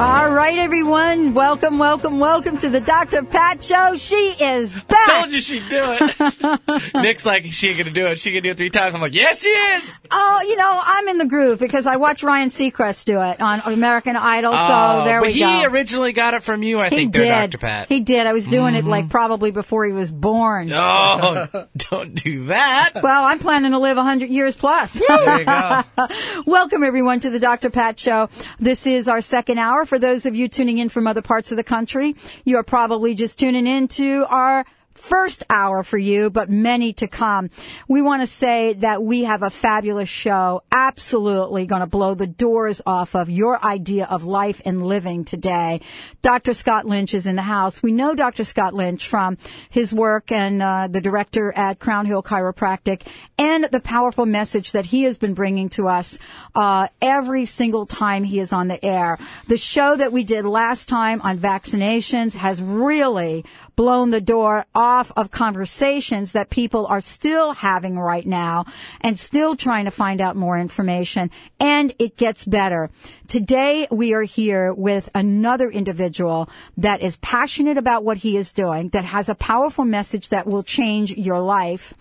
All right, everyone. Welcome, welcome, welcome to the Dr. Pat Show. She is back. Told you she'd do it. Nick's like, she ain't gonna do it. She can do it three times. I'm like, yes, she is. Oh, you know, I'm in the groove because I watched Ryan Seacrest do it on American Idol. So Oh, there we he go. He originally got it from you, I he think, did. there, Dr. Pat. He did. I was doing it like mm-hmm. probably before he was born. Oh, don't do that. Well, I'm planning to live 100 years plus. There you go. Welcome everyone to the Dr. Pat Show. This is our second hour. For those of you tuning in from other parts of the country, you are probably just tuning in to our first hour for you, but many to come. We want to say that we have a fabulous show, absolutely going to blow the doors off of your idea of life and living today. Dr. Scott Lynch is in the house. We know Dr. Scott Lynch from his work and uh, the director at Crown Hill Chiropractic and the powerful message that he has been bringing to us uh, every single time he is on the air. The show that we did last time on vaccinations has really blown the door off of conversations that people are still having right now and still trying to find out more information. And it gets better. Today we are here with another individual that is passionate about what he is doing, that has a powerful message that will change your life,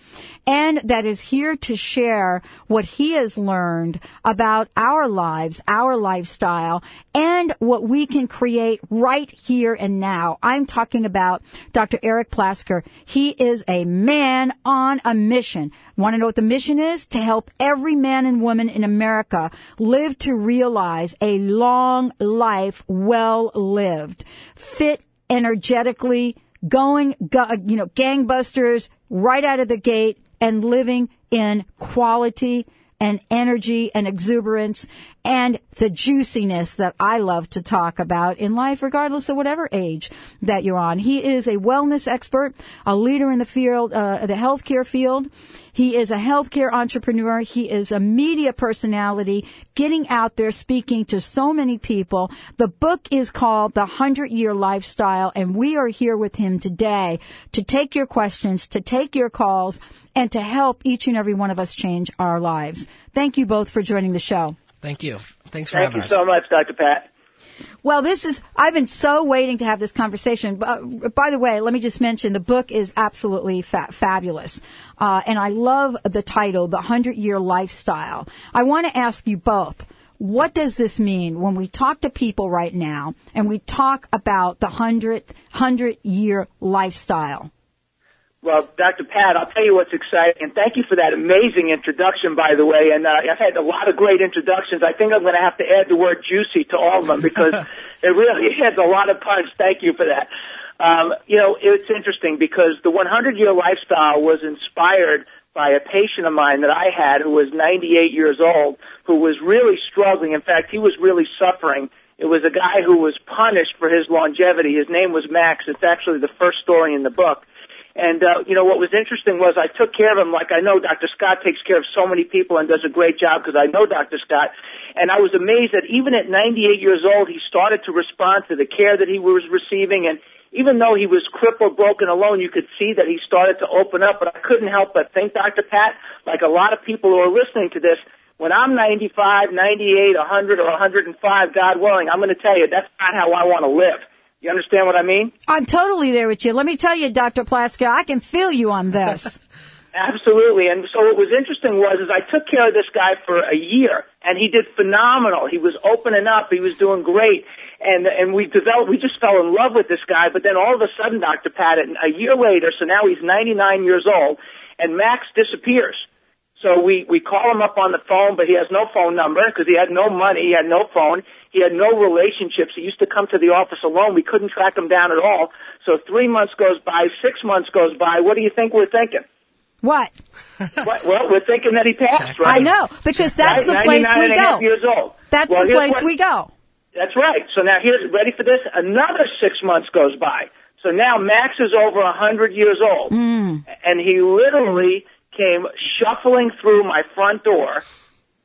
and that is here to share what he has learned about our lives, our lifestyle, and what we can create right here and now. I'm talking about Dr. Eric Plasker. He is a man on a mission. Want to know what the mission is? To help every man and woman in America live to realize a long life well lived, fit energetically, going, you know, gangbusters right out of the gate and living in quality and energy and exuberance and the juiciness that I love to talk about in life, regardless of whatever age that you're on. He is a wellness expert, a leader in the field, uh, the healthcare field. He is a healthcare entrepreneur. He is a media personality getting out there speaking to so many people. The book is called The Hundred Year Lifestyle and we are here with him today to take your questions, to take your calls and to help each and every one of us change our lives. Thank you both for joining the show. Thank you. Thanks for Thank having you so much, Dr. Pat. Well, this is, I've been so waiting to have this conversation. Uh, by the way, let me just mention the book is absolutely fa- fabulous. Uh, and I love the title, The Hundred Year Lifestyle. I want to ask you both, what does this mean when we talk to people right now and we talk about the hundred, hundred year lifestyle? Well, Dr. Pat, I'll tell you what's exciting, and thank you for that amazing introduction, by the way. And uh, I've had a lot of great introductions. I think I'm going to have to add the word juicy to all of them because it really has a lot of punch. Thank you for that. Um, you know, it's interesting because the 100 year lifestyle was inspired by a patient of mine that I had who was 98 years old, who was really struggling. In fact, he was really suffering. It was a guy who was punished for his longevity. His name was Max. It's actually the first story in the book. And, uh, you know, what was interesting was I took care of him like I know Dr. Scott takes care of so many people and does a great job because I know Dr. Scott. And I was amazed that even at 98 years old, he started to respond to the care that he was receiving. And even though he was crippled, broken, alone, you could see that he started to open up. But I couldn't help but think, Dr. Pat, like a lot of people who are listening to this, when I'm 95, 98, 100, or 105, God willing, I'm going to tell you that's not how I want to live. You understand what I mean? I'm totally there with you. Let me tell you, Dr. Plasker, I can feel you on this. Absolutely. And so what was interesting was is I took care of this guy for a year and he did phenomenal. He was opening up. He was doing great. And, and we developed, we just fell in love with this guy. But then all of a sudden, Dr. Pat, a year later, so now he's 99 years old and Max disappears. So we, we call him up on the phone, but he has no phone number because he had no money. He had no phone. He had no relationships. He used to come to the office alone. We couldn't track him down at all. So three months goes by, six months goes by. What do you think we're thinking? What? What, well, we're thinking that he passed, right? I know, because that's the place we and go. years old. That's Well, the place what- we go. That's right. So now here's, ready for this? Another six months goes by. So now Max is over a hundred years old. Mm. And he literally came shuffling through my front door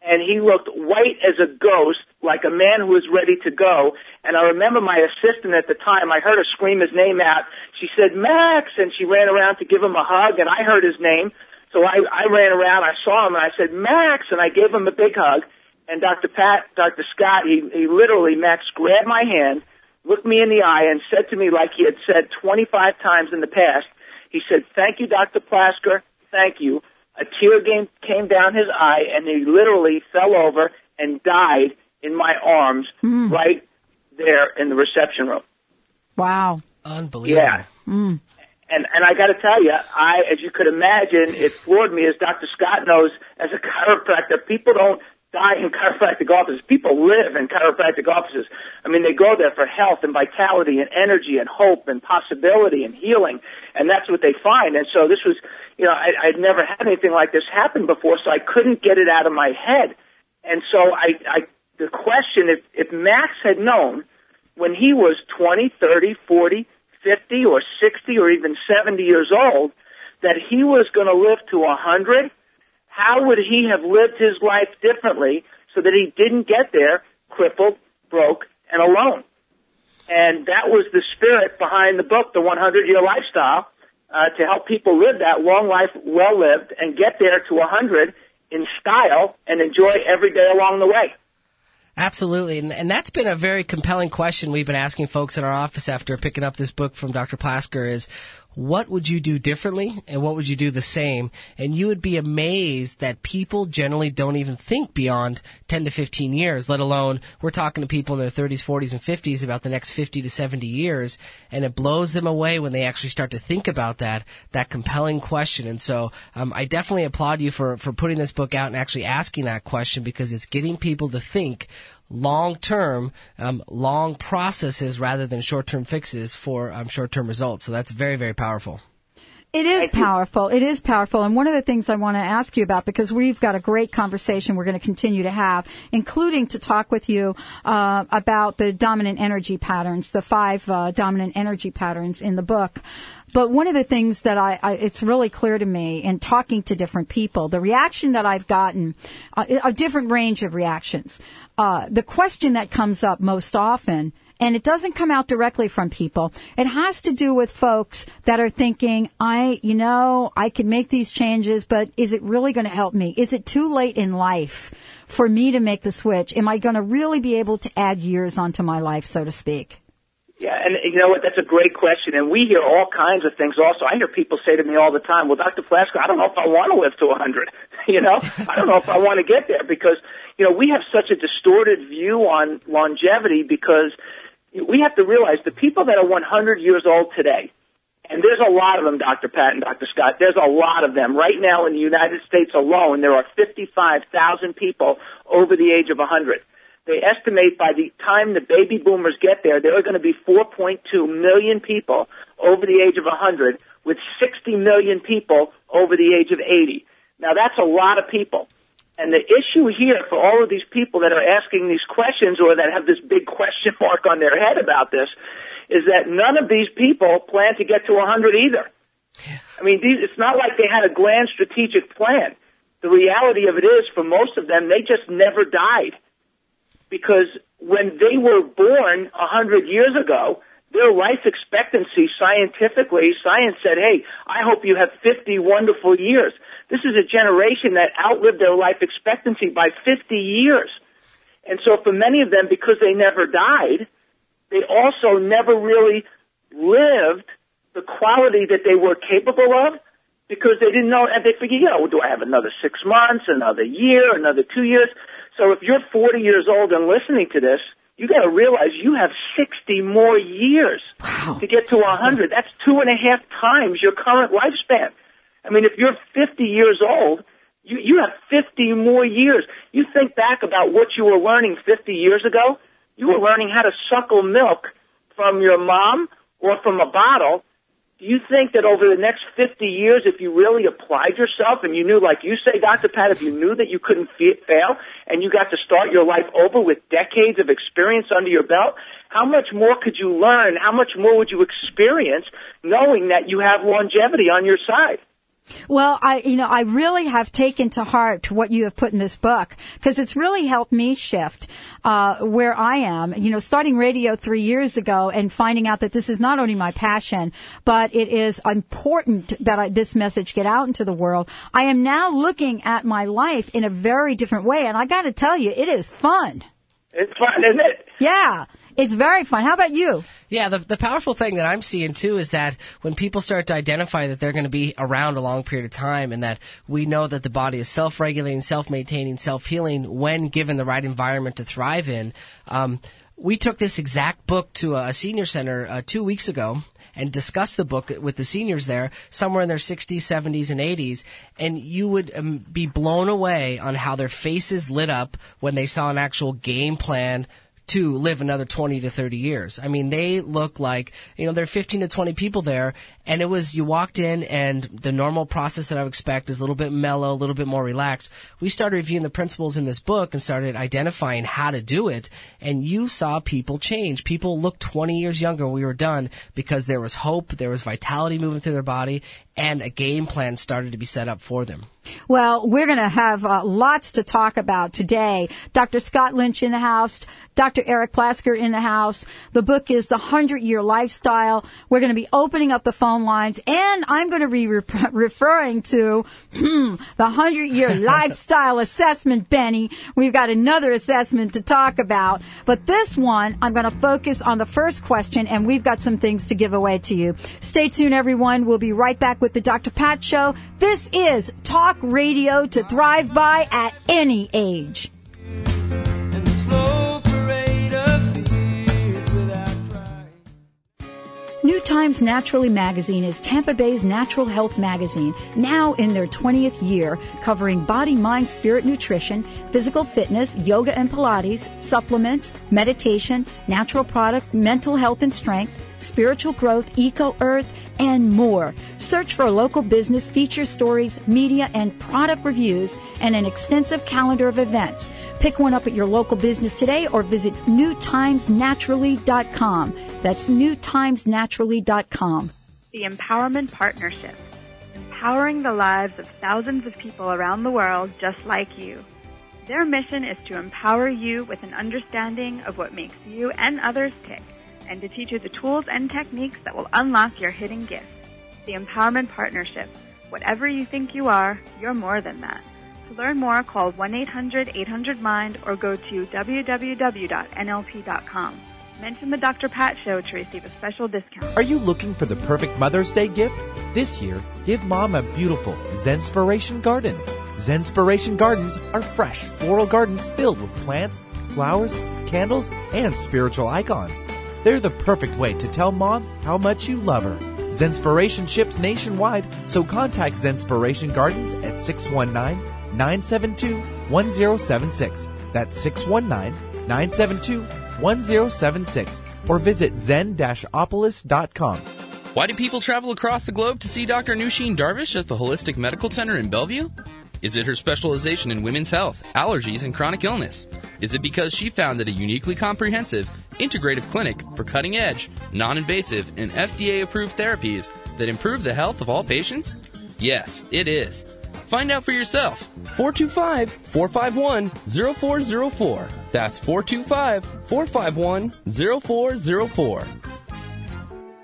and he looked white as a ghost, like a man who was ready to go. And I remember my assistant at the time, I heard her scream his name out. She said, Max, and she ran around to give him a hug, and I heard his name. So I, I ran around, I saw him, and I said, Max, and I gave him a big hug. And Dr. Pat, Dr. Scott, he, he literally, Max, grabbed my hand, looked me in the eye, and said to me like he had said 25 times in the past, he said, thank you, Dr. Plasker, thank you a tear came, came down his eye and he literally fell over and died in my arms mm. right there in the reception room. Wow. Unbelievable. Yeah. Mm. And and I got to tell you, I as you could imagine, it floored me as Dr. Scott knows as a chiropractor, people don't die in chiropractic offices. People live in chiropractic offices. I mean, they go there for health and vitality and energy and hope and possibility and healing, and that's what they find. And so this was, you know, I, I'd never had anything like this happen before, so I couldn't get it out of my head. And so I, I the question, if, if Max had known when he was 20, 30, 40, 50, or 60, or even 70 years old, that he was going to live to 100, how would he have lived his life differently so that he didn't get there crippled, broke, and alone? And that was the spirit behind the book, The 100 Year Lifestyle, uh, to help people live that long life well lived and get there to 100 in style and enjoy every day along the way. Absolutely. And, and that's been a very compelling question we've been asking folks in our office after picking up this book from Dr. Plasker is what would you do differently and what would you do the same? And you would be amazed that people generally don't even think beyond 10 to 15 years, let alone we're talking to people in their 30s, 40s, and 50s about the next 50 to 70 years. And it blows them away when they actually start to think about that, that compelling question. And so, um, I definitely applaud you for, for putting this book out and actually asking that question because it's getting people to think long term, um, long processes rather than short term fixes for um, short term results. So that's very, very powerful. It is powerful. It is powerful. And one of the things I want to ask you about, because we've got a great conversation we're going to continue to have, including to talk with you uh, about the dominant energy patterns, the five uh, dominant energy patterns in the book. But one of the things that I, I, it's really clear to me in talking to different people, the reaction that I've gotten, uh, a different range of reactions. Uh, the question that comes up most often and it doesn't come out directly from people. It has to do with folks that are thinking, I, you know, I can make these changes, but is it really going to help me? Is it too late in life for me to make the switch? Am I going to really be able to add years onto my life, so to speak? Yeah, and you know what? That's a great question, and we hear all kinds of things. Also, I hear people say to me all the time, "Well, Dr. Plasker, I don't know if I want to live to 100. you know, I don't know if I want to get there because you know we have such a distorted view on longevity because we have to realize the people that are 100 years old today, and there's a lot of them, Dr. Pat and Dr. Scott, there's a lot of them. Right now in the United States alone, there are 55,000 people over the age of 100. They estimate by the time the baby boomers get there, there are going to be 4.2 million people over the age of 100 with 60 million people over the age of 80. Now that's a lot of people. And the issue here for all of these people that are asking these questions or that have this big question mark on their head about this is that none of these people plan to get to 100 either. I mean, these, it's not like they had a grand strategic plan. The reality of it is, for most of them, they just never died. Because when they were born 100 years ago, their life expectancy scientifically, science said, hey, I hope you have 50 wonderful years. This is a generation that outlived their life expectancy by 50 years. And so for many of them, because they never died, they also never really lived the quality that they were capable of because they didn't know, and they figured, you know, do I have another six months, another year, another two years? So if you're 40 years old and listening to this, you got to realize you have 60 more years wow. to get to 100. That's two and a half times your current lifespan. I mean, if you're 50 years old, you, you have 50 more years. You think back about what you were learning 50 years ago. You were learning how to suckle milk from your mom or from a bottle. Do you think that over the next 50 years, if you really applied yourself and you knew, like you say, Dr. Pat, if you knew that you couldn't fail and you got to start your life over with decades of experience under your belt, how much more could you learn? How much more would you experience knowing that you have longevity on your side? Well, I, you know, I really have taken to heart what you have put in this book because it's really helped me shift, uh, where I am. You know, starting radio three years ago and finding out that this is not only my passion, but it is important that I, this message get out into the world. I am now looking at my life in a very different way. And I got to tell you, it is fun. It's fun, isn't it? Yeah. It's very fun. How about you? Yeah, the, the powerful thing that I'm seeing too is that when people start to identify that they're going to be around a long period of time and that we know that the body is self regulating, self maintaining, self healing when given the right environment to thrive in, um, we took this exact book to a, senior center uh, two weeks ago and discussed the book with the seniors there, somewhere in their 60s, 70s, and 80s, and you would um, be blown away on how their faces lit up when they saw an actual game plan to live another 20 to 30 years. I mean, they look like, you know, there are 15 to 20 people there, and it was, you walked in and the normal process that I would expect is a little bit mellow, a little bit more relaxed. We started reviewing the principles in this book and started identifying how to do it, and you saw people change. People looked 20 years younger when we were done because there was hope, there was vitality moving through their body, and a game plan started to be set up for them. Well, we're going to have uh, lots to talk about today. Dr. Scott Lynch in the house, Dr. Eric Plasker in the house. The book is The Hundred Year Lifestyle. We're going to be opening up the phone lines, and I'm going to be re- referring to hmm, the Hundred Year Lifestyle Assessment, Benny. We've got another assessment to talk about, but this one, I'm going to focus on the first question, and we've got some things to give away to you. Stay tuned, everyone. We'll be right back with the Dr. Pat Show. This is Talk Radio to thrive by at any age. New Times Naturally magazine is Tampa Bay's natural health magazine, now in their 20th year, covering body, mind, spirit, nutrition, physical fitness, yoga and Pilates, supplements, meditation, natural product, mental health and strength, spiritual growth, eco earth, and more. Search for local business feature stories, media, and product reviews, and an extensive calendar of events. Pick one up at your local business today or visit newtimesnaturally.com. That's newtimesnaturally.com. The Empowerment Partnership, empowering the lives of thousands of people around the world just like you. Their mission is to empower you with an understanding of what makes you and others tick and to teach you the tools and techniques that will unlock your hidden gifts. The Empowerment Partnership. Whatever you think you are, you're more than that. To learn more, call 1-800-800-MIND or go to www.nlp.com. Mention the Dr. Pat Show to receive a special discount. Are you looking for the perfect Mother's Day gift? This year, give mom a beautiful Zenspiration garden. Zenspiration gardens are fresh floral gardens filled with plants, flowers, candles, and spiritual icons. They're the perfect way to tell mom how much you love her. Zenspiration ships nationwide, so contact Zenspiration Gardens at 619 972 1076. That's 619 972 1076. Or visit zen-opolis.com. Why do people travel across the globe to see Dr. Nushin Darvish at the Holistic Medical Center in Bellevue? Is it her specialization in women's health, allergies, and chronic illness? Is it because she founded a uniquely comprehensive, integrative clinic for cutting edge, non invasive, and FDA approved therapies that improve the health of all patients? Yes, it is. Find out for yourself. 425 451 0404. That's 425 451 0404.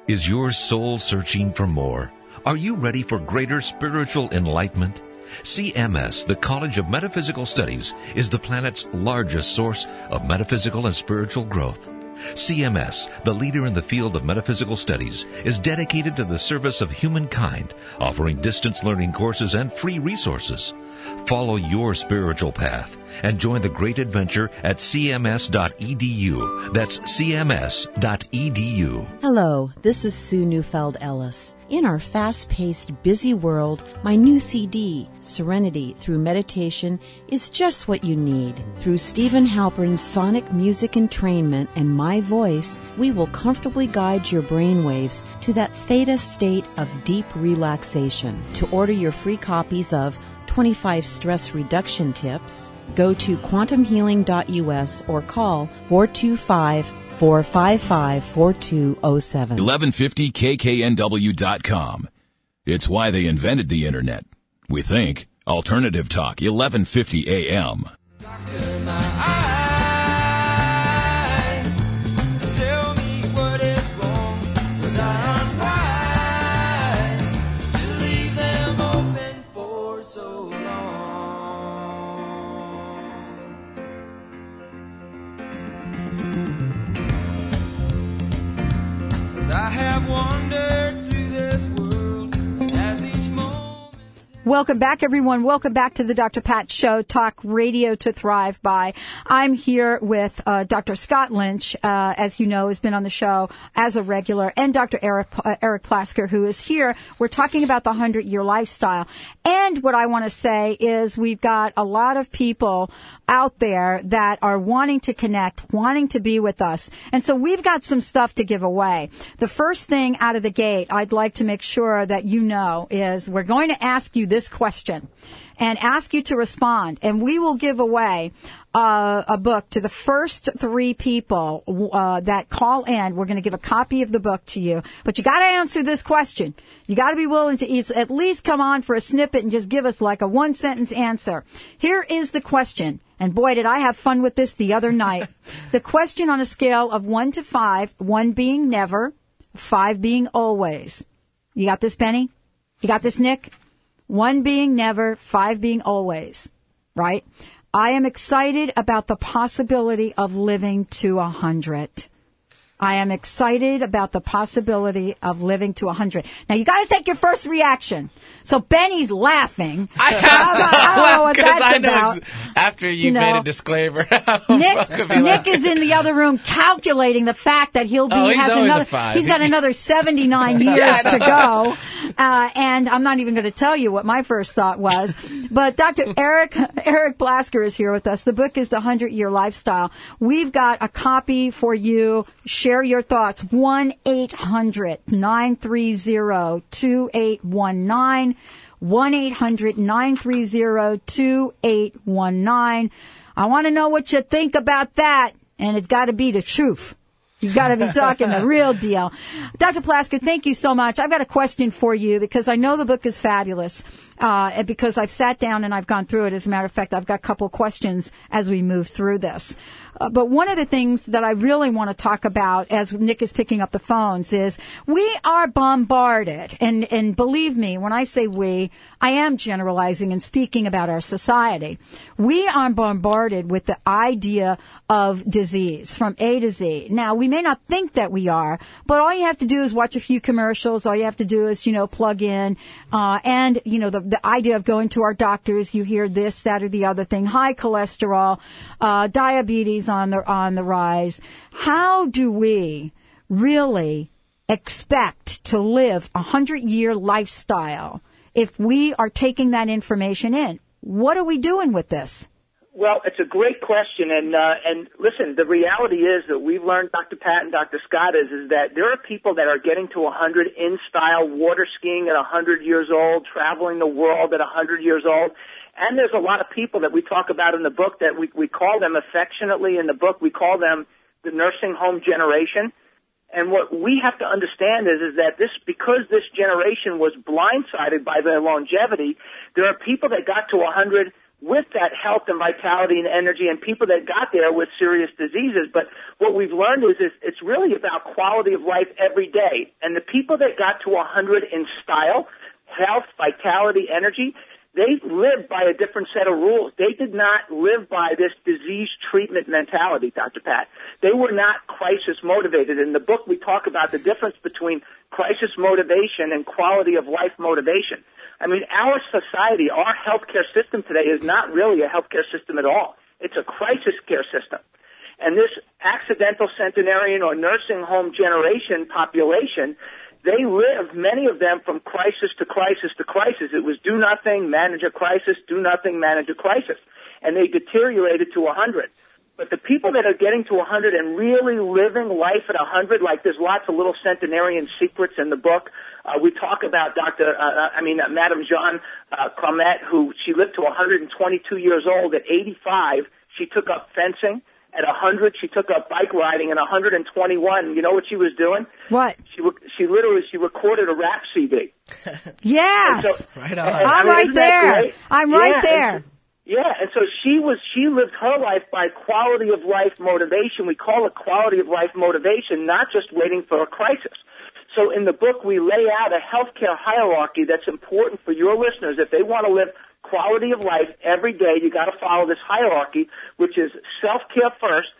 Is your soul searching for more? Are you ready for greater spiritual enlightenment? CMS, the College of Metaphysical Studies, is the planet's largest source of metaphysical and spiritual growth. CMS, the leader in the field of metaphysical studies, is dedicated to the service of humankind, offering distance learning courses and free resources. Follow your spiritual path and join the great adventure at cms.edu. That's cms.edu. Hello, this is Sue Neufeld Ellis. In our fast paced, busy world, my new CD, Serenity Through Meditation, is just what you need. Through Steven Halpern's sonic music entrainment and my voice, we will comfortably guide your brainwaves to that theta state of deep relaxation. To order your free copies of 25 stress reduction tips, go to quantumhealing.us or call 425 455 4207. 1150kknw.com. It's why they invented the internet. We think. Alternative Talk, 1150 AM. Have wandered Welcome back, everyone. Welcome back to the Dr. Pat Show, Talk Radio to Thrive By. I'm here with uh, Dr. Scott Lynch, uh, as you know, has been on the show as a regular, and Dr. Eric uh, Eric Plasker, who is here. We're talking about the hundred year lifestyle, and what I want to say is we've got a lot of people out there that are wanting to connect, wanting to be with us, and so we've got some stuff to give away. The first thing out of the gate, I'd like to make sure that you know is we're going to ask you this question and ask you to respond, and we will give away uh, a book to the first three people uh, that call in. We're going to give a copy of the book to you, but you got to answer this question. You got to be willing to at least come on for a snippet and just give us like a one sentence answer. Here is the question. And boy, did I have fun with this the other night. the question on a scale of one to five, one being never, five being always. You got this, Penny? You got this, Nick? One being never, five being always, right? I am excited about the possibility of living to a hundred. I am excited about the possibility of living to 100. Now you got to take your first reaction. So Benny's laughing. I So have to I don't know what because that's I know about. ex- after you, You know, made a disclaimer. Nick, Nick is in the other room calculating the fact that he'll be Oh, he's has another he's got another 79 years Yeah, to go. Uh, and I'm not even going to tell you what my first thought was. But Dr. Eric Eric Plasker is here with us. The book is The 100 Year Lifestyle. We've got a copy for you. Share your thoughts. 1-800-930-2819. 1-800-930-2819. I want to know what you think about that. And it's got to be the truth. You've got to be talking the real deal. Dr. Plasker, thank you so much. I've got a question for you because I know the book is fabulous. Uh, and because I've sat down and I've gone through it. As a matter of fact, I've got a couple questions as we move through this. Uh, but one of the things that I really want to talk about as Nick is picking up the phones is we are bombarded. And, and believe me, when I say we, I am generalizing and speaking about our society. We are bombarded with the idea of disease from A to Z. Now, we may not think that we are, but all you have to do is watch a few commercials. All you have to do is, you know, plug in, uh, and, you know, the, the idea of going to our doctors, you hear this, that, or the other thing, high cholesterol, uh, diabetes on the, on the rise. How do we really expect to live a hundred year lifestyle if we are taking that information in? What are we doing with this? Well, it's a great question, and uh, and listen, the reality is that we've learned, Dr. Pat and Dr. Scott, is is that there are people that are getting to 100 in style, water skiing at 100 years old, traveling the world at 100 years old, and there's a lot of people that we talk about in the book that we we call them affectionately in the book we call them the nursing home generation. And what we have to understand is, is that this, because this generation was blindsided by their longevity, there are people that got to 100 with that health and vitality and energy and people that got there with serious diseases. But what we've learned is, is it's really about quality of life every day. And the people that got to 100 in style, health, vitality, energy, they lived by a different set of rules. They did not live by this disease treatment mentality, Dr. Pat. They were not crisis motivated. In the book, we talk about the difference between crisis motivation and quality of life motivation. I mean, our society, our healthcare system today is not really a healthcare system at all. It's a crisis care system. And this accidental centenarian or nursing home generation population, they live, many of them, from crisis to crisis to crisis. It was do nothing, manage a crisis, do nothing, manage a crisis. And they deteriorated to 100. But the people that are getting to 100 and really living life at 100, like there's lots of little centenarian secrets in the book. Uh, we talk about Dr. Uh, uh, I mean, uh, Madame Jeanne uh, Cromet, who she lived to 122 years old. At 85, she took up fencing at 100, she took up bike riding, and 121, you know what she was doing? What? She she literally she recorded a rap CD. Yes. So- Right on. and, I I'm mean, right isn't that there. I'm Yeah, right there. so- yeah, and so she was she lived her life by quality of life motivation. We call it quality of life motivation, not just waiting for a crisis. So in the book we lay out a healthcare hierarchy that's important for your listeners. If they want to live quality of life every day, you got to follow this hierarchy, which is self-care first,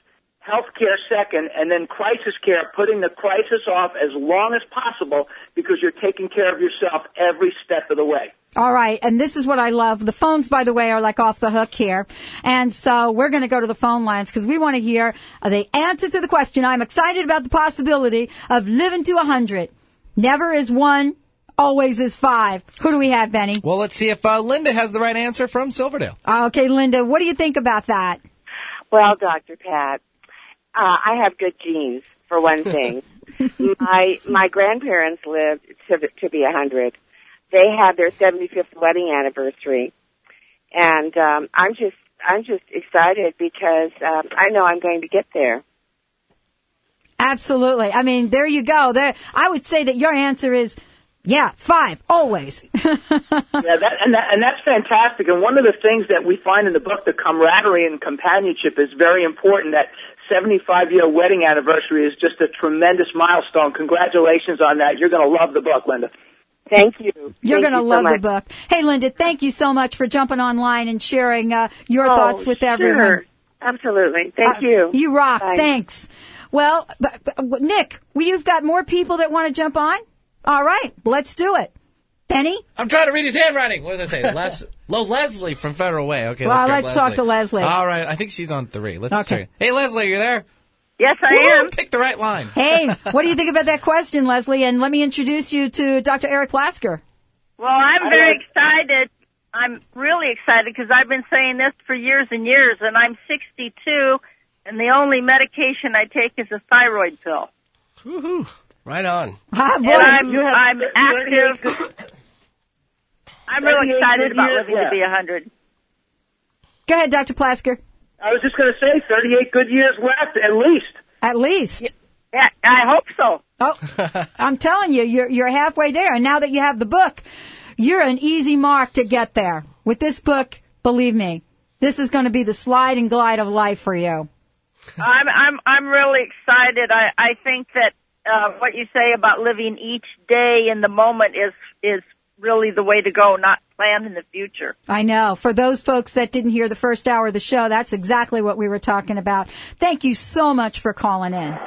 healthcare second, and then crisis care, putting the crisis off as long as possible because you're taking care of yourself every step of the way. All right, and this is what I love. The phones, by the way, are like off the hook here, and so we're going to go to the phone lines because we want to hear the answer to the question. I'm excited about the possibility of living to a hundred. Never is one, always is five. Who do we have, Benny? Well, let's see if uh, Linda has the right answer from Silverdale. Uh, Okay, Linda, what do you think about that? Well, Dr. Pat, uh, I have good genes for one thing. my my grandparents lived to to be a hundred. They had their 75th wedding anniversary, and um, I'm just I'm just excited because um, I know I'm going to get there. Absolutely. I mean, there you go. There, I would say that your answer is, yeah, five, always. yeah, that, and that, and that's fantastic. And one of the things that we find in the book, the camaraderie and companionship, is very important. That 75 year wedding anniversary is just a tremendous milestone. Congratulations on that. You're going to love the book, Linda. Thank you. You're going to you so love the book. Hey, Linda, thank you so much for jumping online and sharing uh, your Oh, thoughts with everyone. Absolutely. Thank Uh, you. You rock. Bye. Thanks. Well, but, but, Nick, we, you've got more people that want to jump on? All right, let's do it. Penny? I'm trying to read his handwriting. What does I say? Les, Lo Leslie from Federal Way. Okay, Well, let's, let's with talk to Leslie. All right, I think she's on three. Let's Okay. check. Hey, Leslie, you there? Yes, I Woo, am. Pick the right line. Hey, what do you think about that question, Leslie? And let me introduce you to Dr. Eric Plasker. Well, I'm very excited. I'm really excited because I've been saying this for years and years, and I'm 62, and the only medication I take is a thyroid pill. Woohoo. Right on. Ah, And boy. I'm, You have I'm active. I'm really excited about years living to left. be 100. Go ahead, Dr. Plasker. I was just going to say 38 good years left, at least. At least. Yeah, I hope so. Oh, I'm telling you, you're, you're halfway there. And now that you have the book, you're an easy mark to get there. With this book, believe me, this is going to be the slide and glide of life for you. I'm I'm I'm really excited. I I think that uh, what you say about living each day in the moment is is really the way to go, not plan in the future. I know. For those folks that didn't hear the first hour of the show, that's exactly what we were talking about. Thank you so much for calling in.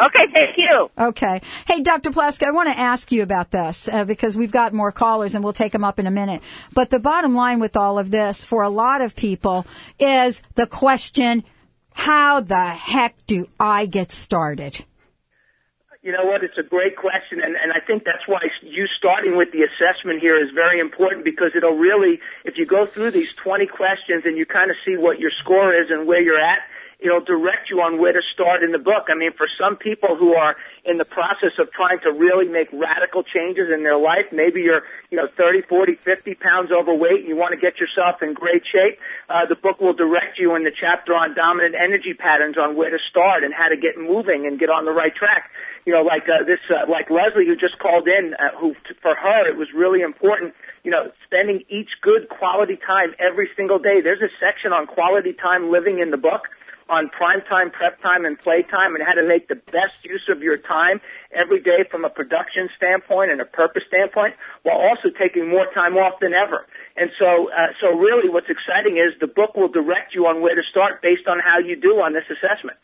Okay, thank you. Okay. Hey, Dr. Plasker, I want to ask you about this uh, because we've got more callers and we'll take them up in a minute. But the bottom line with all of this for a lot of people is the question, how the heck do I get started? You know what? It's a great question, and, and I think that's why you starting with the assessment here is very important because it'll really, if you go through these 20 questions and you kind of see what your score is and where you're at, it'll direct you on where to start in the book. I mean, for some people who are in the process of trying to really make radical changes in their life, maybe you're, you know, 30, 40, 50 pounds overweight and you want to get yourself in great shape, uh, the book will direct you in the chapter on dominant energy patterns on where to start and how to get moving and get on the right track you know, like uh, this, uh, like Leslie who just called in, uh, who t- for her it was really important. You know, spending each good quality time every single day. There's a section on quality time living in the book on prime time, prep time, and play time, and how to make the best use of your time every day from a production standpoint and a purpose standpoint, while also taking more time off than ever. And so, uh, so really, what's exciting is the book will direct you on where to start based on how you do on this assessment.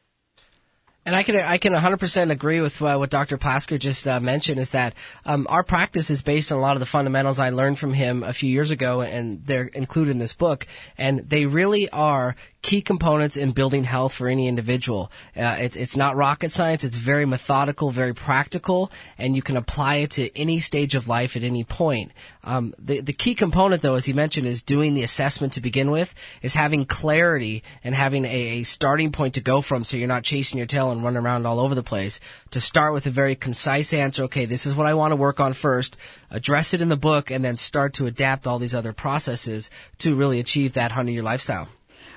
And I can I can 100% agree with uh, what Dr. Plasker just uh, mentioned is that um, our practice is based on a lot of the fundamentals I learned from him a few years ago, and they're included in this book. And they really are key components in building health for any individual. Uh, it's it's not rocket science. It's very methodical, very practical, and you can apply it to any stage of life at any point. Um, the the key component, though, as he mentioned, is doing the assessment to begin with, is having clarity and having a, a starting point to go from, so you're not chasing your tail and running around all over the place. To start with a very concise answer. Okay, this is what I want to work on first. Address it in the book, and then start to adapt all these other processes to really achieve that hundred year lifestyle.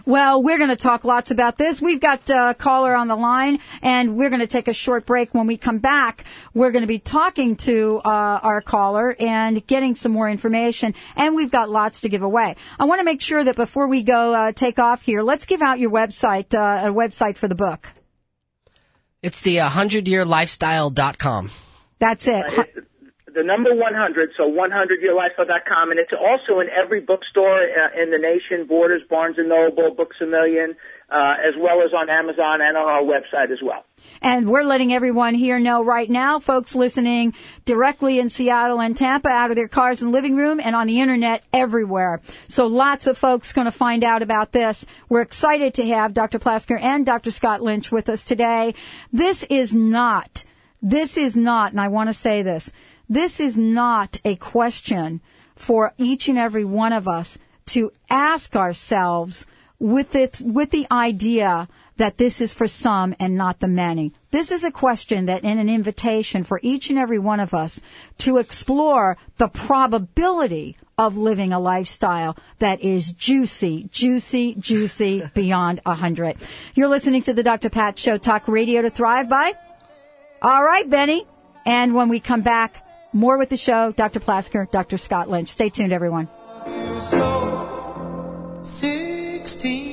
Well, we're going to talk lots about this. We've got a caller on the line, and we're going to take a short break. When we come back, we're going to be talking to uh, our caller and getting some more information, and we've got lots to give away. I want to make sure that before we go uh, take off here, let's give out your website, uh, a website for the book. It's the uh, 100yearlifestyle.com. That's it. The number 100, so 100yearlifestyle.com, and it's also in every bookstore uh, in the nation, Borders, Barnes & Noble, Books A Million, uh, as well as on Amazon and on our website as well. And we're letting everyone here know right now, folks listening directly in Seattle and Tampa out of their cars and living room and on the internet everywhere. So lots of folks going to find out about this. We're excited to have Dr. Plasker and Dr. Scott Lynch with us today. This is not, this is not, and I want to say this, this is not a question for each and every one of us to ask ourselves with it, with the idea that this is for some and not the many. This is a question that in an invitation for each and every one of us to explore the probability of living a lifestyle that is juicy, juicy, juicy beyond a hundred. You're listening to the Dr. Pat Show, talk radio to thrive by. All right, Benny. And when we come back, more with the show, Dr. Plasker, Dr. Scott Lynch. Stay tuned, everyone. 16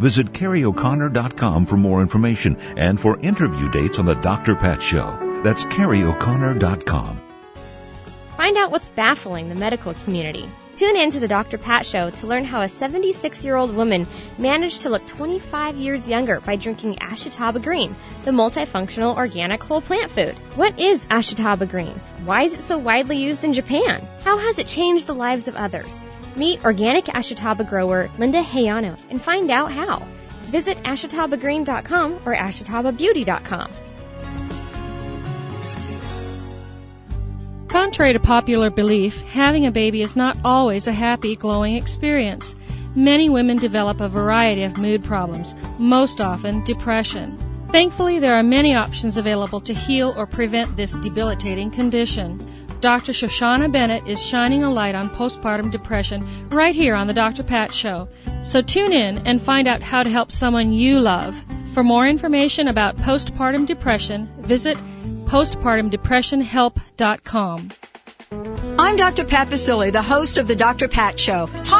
Visit CarrieO'Connor.com for more information and for interview dates on the Dr. Pat Show. That's CarrieO'Connor.com. Find out what's baffling the medical community. Tune in to the Dr. Pat Show to learn how a 76 year old woman managed to look 25 years younger by drinking Ashitaba Green, the multifunctional organic whole plant food. What is Ashitaba Green? Why is it so widely used in Japan? How has it changed the lives of others? Meet organic Ashitaba grower Linda Hayano and find out how. Visit ashitabagreen.com or ashitababeauty.com. Contrary to popular belief, having a baby is not always a happy, glowing experience. Many women develop a variety of mood problems, most often depression. Thankfully, there are many options available to heal or prevent this debilitating condition. Dr. Shoshana Bennett is shining a light on postpartum depression right here on the Dr. Pat Show. So tune in and find out how to help someone you love. For more information about postpartum depression, visit postpartumdepressionhelp.com. I'm Dr. Pat Baccili, the host of the Dr. Pat Show. Talk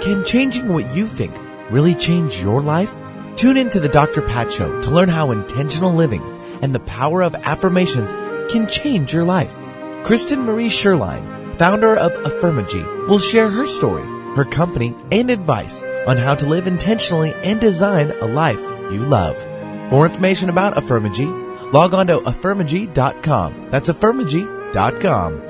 Can changing what you think really change your life? Tune in to the Dr. Pat Show to learn how intentional living and the power of affirmations can change your life. Kristen Marie Sherline, founder of Affirmagy, will share her story, her company, and advice on how to live intentionally and design a life you love. More information about Affirmagy, log on to affirmagy.com. That's affirmagy.com.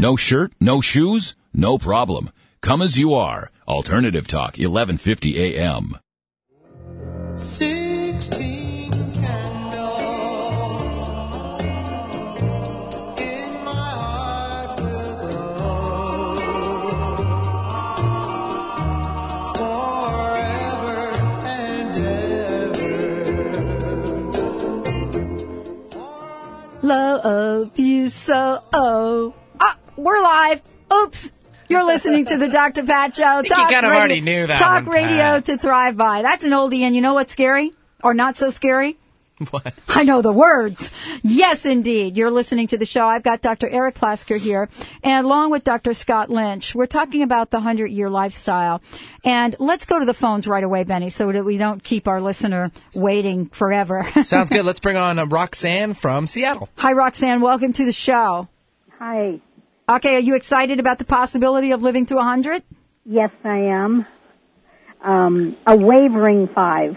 No shirt? No shoes? No problem. Come as you are. Alternative Talk, 1150 AM. Sixteen candles in my heart will glow forever and ever. Love you so. Oh, we're live. Oops. You're listening to the Dr. Pat Show. think you kind of already knew that Talk one, radio Pat. to thrive by. That's an oldie, and you know what's scary? Or not so scary? What? I know the words. Yes, indeed. You're listening to the show. I've got Dr. Eric Plasker here, and along with Dr. Scott Lynch, we're talking about the 100 year lifestyle. And let's go to the phones right away, Benny, so that we don't keep our listener waiting forever. Sounds good. Let's bring on uh, Roxanne from Seattle. Hi, Roxanne. Welcome to the show. Hi. Okay, are you excited about the possibility of living to 100? Yes, I am. Um, a wavering five.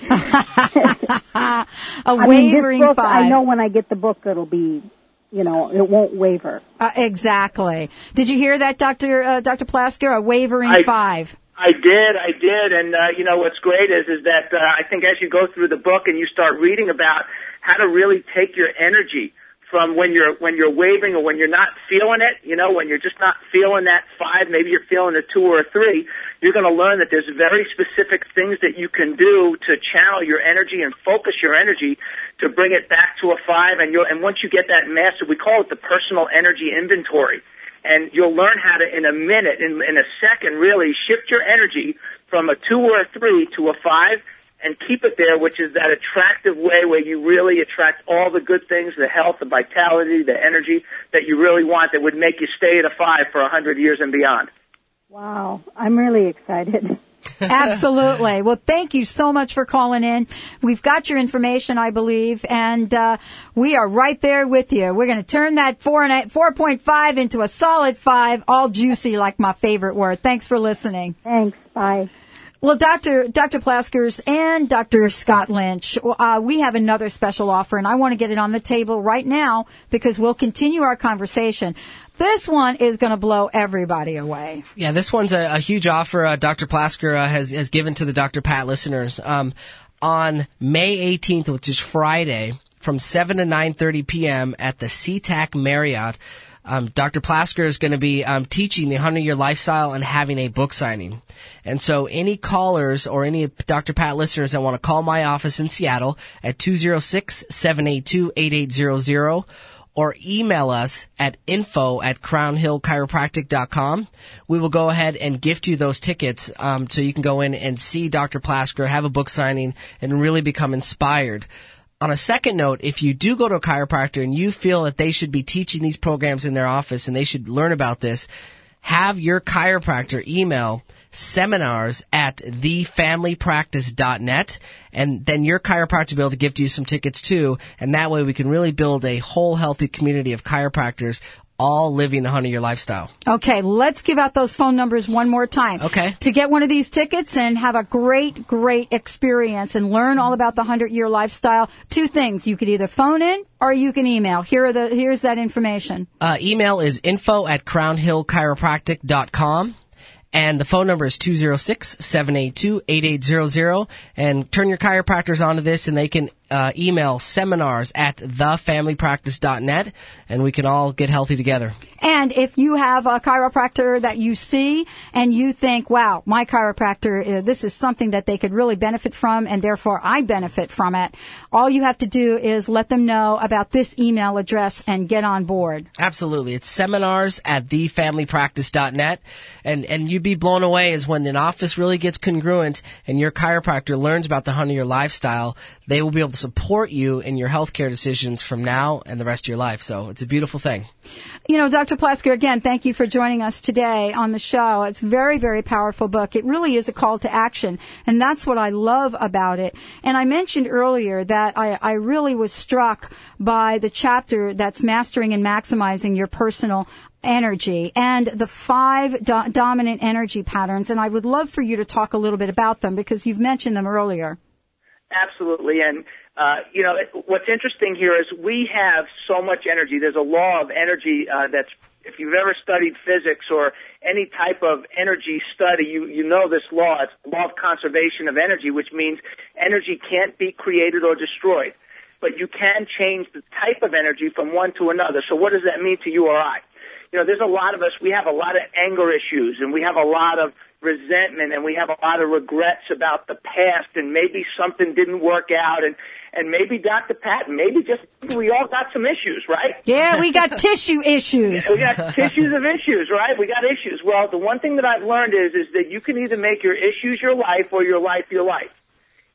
A I mean, wavering book, five. I know when I get the book, it'll be, you know, it won't waver. Uh, exactly. Did you hear that, Dr. Uh, Dr. Plasker? A wavering I- five. I did, I did, and uh, you know what's great is is that uh, I think as you go through the book and you start reading about how to really take your energy from when you're when you're waving or when you're not feeling it, you know, when you're just not feeling that five, maybe you're feeling a two or a three, you're going to learn that there's very specific things that you can do to channel your energy and focus your energy to bring it back to a five. And you and once you get that mastered, we call it the personal energy inventory and you'll learn how to, in a minute, in, in a second, really shift your energy from a two or a three to a five and keep it there, which is that attractive way where you really attract all the good things, the health, the vitality, the energy that you really want that would make you stay at a five for a hundred years and beyond. Wow, I'm really excited. Absolutely. Well, thank you so much for calling in. We've got your information, I believe, and uh, we are right there with you. We're going to turn that four and eight, 4.5 into a solid five, all juicy, like my favorite word. Thanks for listening. Thanks. Bye. Well, Dr. Dr. Plaskers and Dr. Scott Lynch, uh, we have another special offer, and I want to get it on the table right now because we'll continue our conversation. This one is going to blow everybody away. Yeah, this one's a, a huge offer uh, Dr. Plasker uh, has, has given to the Dr. Pat listeners. Um, on May 18th, which is Friday, from 7 to 9.30 p.m. at the SeaTac Marriott, um, Dr. Plasker is going to be um, teaching the 100-year lifestyle and having a book signing. And so any callers or any Dr. Pat listeners that want to call my office in Seattle at 206-782-8800 or email us at info at crownhillchiropractic.com. We will go ahead and gift you those tickets um, so you can go in and see Dr. Plasker, have a book signing, and really become inspired. On a second note, if you do go to a chiropractor and you feel that they should be teaching these programs in their office and they should learn about this, have your chiropractor email seminars at thefamilypractice.net and then your chiropractor will be able to gift you some tickets too. And that way we can really build a whole healthy community of chiropractors all living the 100 year lifestyle. Okay, let's give out those phone numbers one more time. Okay. To get one of these tickets and have a great, great experience and learn all about the 100 year lifestyle, two things. You could either phone in or you can email. Here are the, here's that information. Uh, email is info at crownhillchiropractic.com. And the phone number is 206-782-8800. And turn your chiropractors onto this and they can uh, email seminars at thefamilypractice.net and we can all get healthy together. And if you have a chiropractor that you see and you think, wow, my chiropractor, uh, this is something that they could really benefit from and therefore I benefit from it, all you have to do is let them know about this email address and get on board. Absolutely. It's seminars at thefamilypractice.net. And, and you'd be blown away is when an office really gets congruent and your chiropractor learns about the 100 year lifestyle, they will be able to support you in your healthcare decisions from now and the rest of your life. So it's a beautiful thing. You know, Dr. Plasker, again, thank you for joining us today on the show. It's a very, very powerful book. It really is a call to action, and that's what I love about it. And I mentioned earlier that I, I really was struck by the chapter that's mastering and maximizing your personal energy and the five do- dominant energy patterns. And I would love for you to talk a little bit about them because you've mentioned them earlier. Absolutely, and uh, you know, what's interesting here is we have so much energy. There's a law of energy uh, that's, if you've ever studied physics or any type of energy study, you, you know this law. It's the law of conservation of energy, which means energy can't be created or destroyed. But you can change the type of energy from one to another. So what does that mean to you or I? You know, there's a lot of us, we have a lot of anger issues and we have a lot of resentment and we have a lot of regrets about the past and maybe something didn't work out and, and maybe Dr. Patton, maybe just, we all got some issues, right? Yeah, we got tissue issues. We got tissues of issues, right? We got issues. Well, the one thing that I've learned is, is that you can either make your issues your life or your life your life.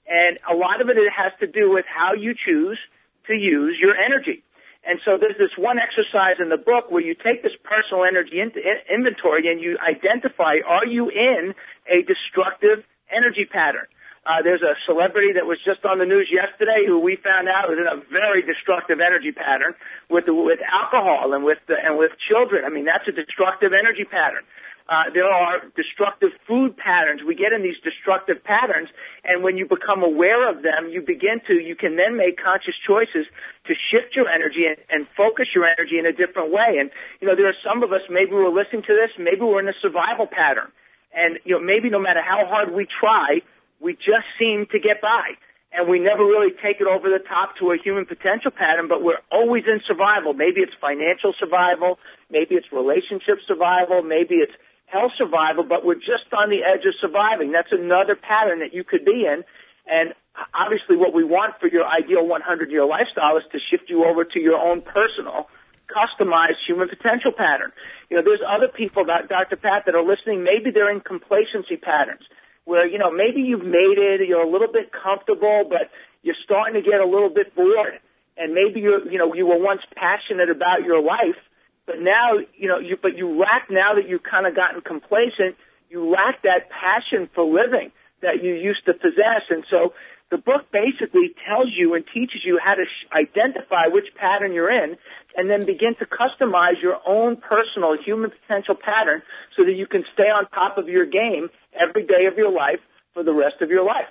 And a lot of it, it has to do with how you choose to use your energy. And so there's this one exercise in the book where you take this personal energy in- in- inventory and you identify, are you in a destructive energy pattern? Uh, there's a celebrity that was just on the news yesterday who we found out was in a very destructive energy pattern with with alcohol and with the, and with children. I mean, that's a destructive energy pattern. Uh, there are destructive food patterns. We get in these destructive patterns, and when you become aware of them, you begin to, you can then make conscious choices to shift your energy and, and focus your energy in a different way. And, you know, there are some of us, maybe we're listening to this, maybe we're in a survival pattern. And, you know, maybe no matter how hard we try, we just seem to get by. And we never really take it over the top to a human potential pattern, but we're always in survival. Maybe it's financial survival, maybe it's relationship survival, maybe it's health survival, but we're just on the edge of surviving. That's another pattern that you could be in. And obviously what we want for your ideal 100 year lifestyle is to shift you over to your own personal, customized human potential pattern. You know, there's other people, Dr. Pat, that are listening. Maybe they're in complacency patterns where, you know, maybe you've made it, you're a little bit comfortable, but you're starting to get a little bit bored. And maybe you're, you know, you were once passionate about your life, but now, you know, you, but you lack now that you've kind of gotten complacent, you lack that passion for living that you used to possess. And so the book basically tells you and teaches you how to sh- identify which pattern you're in and then begin to customize your own personal human potential pattern so that you can stay on top of your game every day of your life for the rest of your life.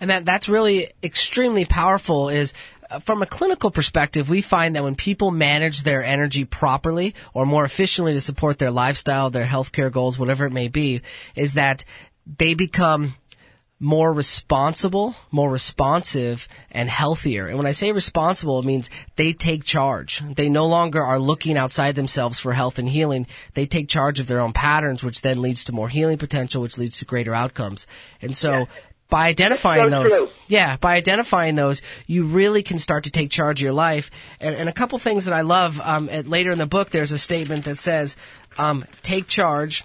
And that that's really extremely powerful is uh, from a clinical perspective, we find that when people manage their energy properly or more efficiently to support their lifestyle, their healthcare goals, whatever it may be, is that they become more responsible, more responsive, and healthier. And when I say responsible, it means they take charge. They no longer are looking outside themselves for health and healing. They take charge of their own patterns, which then leads to more healing potential, which leads to greater outcomes. And so, by identifying so those, true. yeah, by identifying those, you really can start to take charge of your life. And, and a couple things that I love, um, at, later in the book, there's a statement that says, um, take charge.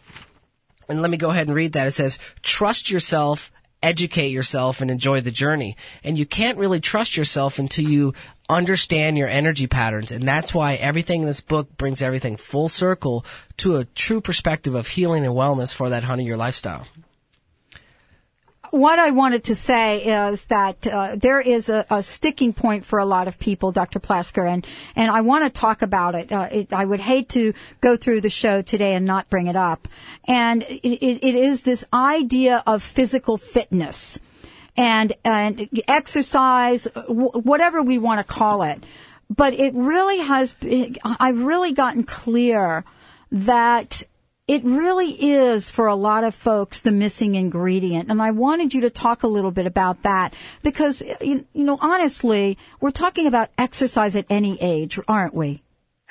And let me go ahead and read that. It says, trust yourself, educate yourself, and enjoy the journey. And you can't really trust yourself until you understand your energy patterns. And that's why everything in this book brings everything full circle to a true perspective of healing and wellness for that honey year lifestyle. What I wanted to say is that uh, there is a, a sticking point for a lot of people, Dr. Plasker, and and I want to talk about it. Uh, it. I would hate to go through the show today and not bring it up, and it, it, it is this idea of physical fitness and and exercise, w- whatever we want to call it. But it really has. I've really gotten clear that it really is for a lot of folks the missing ingredient. And I wanted you to talk a little bit about that because, you, know, honestly, we're talking about exercise at any age, aren't we?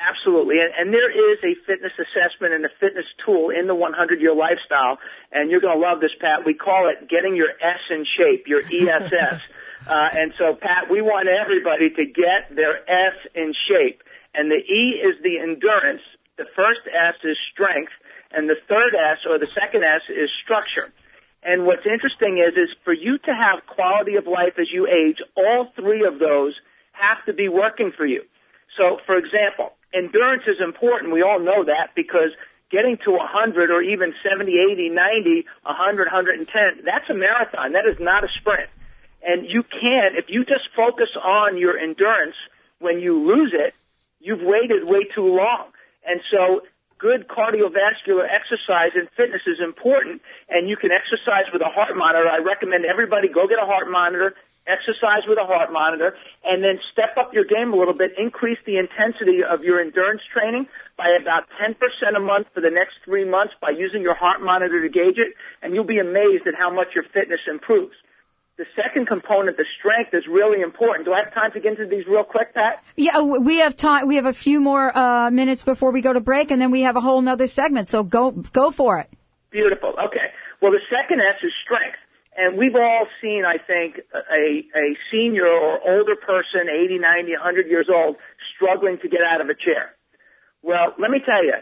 Absolutely. And, and there is a fitness assessment and a fitness tool in the 100 year lifestyle. And you're going to love this, Pat. We call it getting your S in shape, your ESS. uh, and so, Pat, we want everybody to get their S in shape. And the E is the endurance. The first S is strength. And the third S or the second S is structure. And what's interesting is, is for you to have quality of life as you age, all three of those have to be working for you. So, for example, endurance is important. We all know that because getting to 100 or even 70, 80, 90, 100, 110, that's a marathon. That is not a sprint. And you can, if you just focus on your endurance when you lose it, you've waited way too long. And so good cardiovascular exercise and fitness is important and you can exercise with a heart monitor. I recommend everybody go get a heart monitor, exercise with a heart monitor, and then step up your game a little bit, increase the intensity of your endurance training by about 10% a month for the next three months by using your heart monitor to gauge it, and you'll be amazed at how much your fitness improves. The second component, the strength, is really important. Do I have time to get into these real quick, Pat? Yeah, we have time. We have a few more uh, minutes before we go to break, and then we have a whole nother segment. So go go for it. Beautiful. Okay. Well, the second S is strength. And we've all seen, I think, a, a senior or older person, 80, 90, 100 years old, struggling to get out of a chair. Well, let me tell you,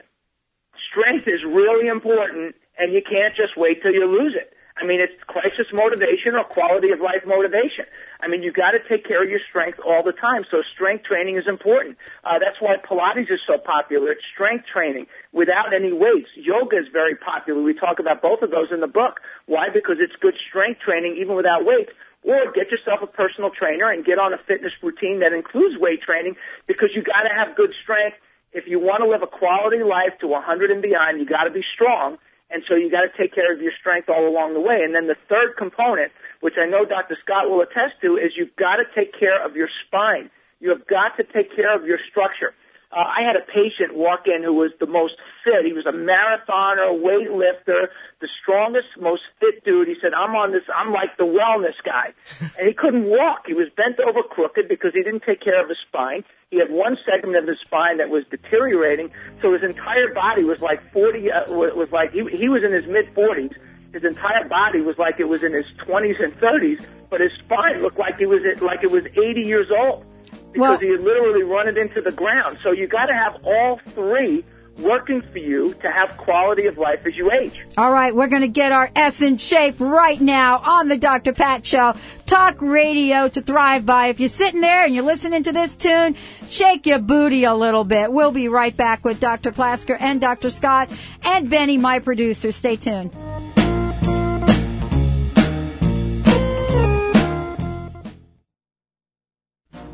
strength is really important and you can't just wait till you lose it. I mean, it's crisis motivation or quality of life motivation. I mean, you've got to take care of your strength all the time. So strength training is important. Uh, that's why Pilates is so popular. It's strength training without any weights. Yoga is very popular. We talk about both of those in the book. Why? Because it's good strength training even without weights. Or get yourself a personal trainer and get on a fitness routine that includes weight training because you got to have good strength. If you want to live a quality life to 100 and beyond, you got to be strong. And so you got to take care of your strength all along the way. And then the third component, which I know Dr. Scott will attest to, is you've got to take care of your spine. You have got to take care of your structure. Uh, I had a patient walk in who was the most fit. He was a marathoner, weightlifter, the strongest, most fit dude. He said, I'm on this, I'm like the wellness guy. And he couldn't walk. He was bent over crooked because he didn't take care of his spine. He had one segment of his spine that was deteriorating. So his entire body was like 40, uh, was was like, he, he was in his mid 40s. His entire body was like it was in his 20s and 30s, but his spine looked like it was, like it was 80 years old because he had literally run it into the ground. So you got to have all three working for you to have quality of life as you age. All right, we're going to get our S in shape right now on the Dr. Pat Show. Talk radio to thrive by. If you're sitting there and you're listening to this tune, shake your booty a little bit. We'll be right back with Dr. Plasker and Dr. Scott and Benny, my producer. Stay tuned.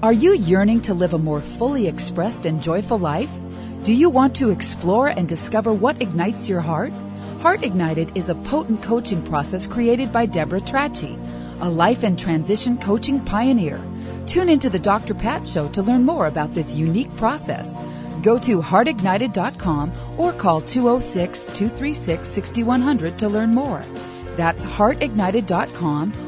Are you yearning to live a more fully expressed and joyful life? Do you want to explore and discover what ignites your heart? Heart Ignited is a potent coaching process created by Deborah Trachy, a life and transition coaching pioneer. Tune into the Dr. Pat Show to learn more about this unique process. Go to heartignited.com or call 206 236 6100 to learn more. That's heartignited.com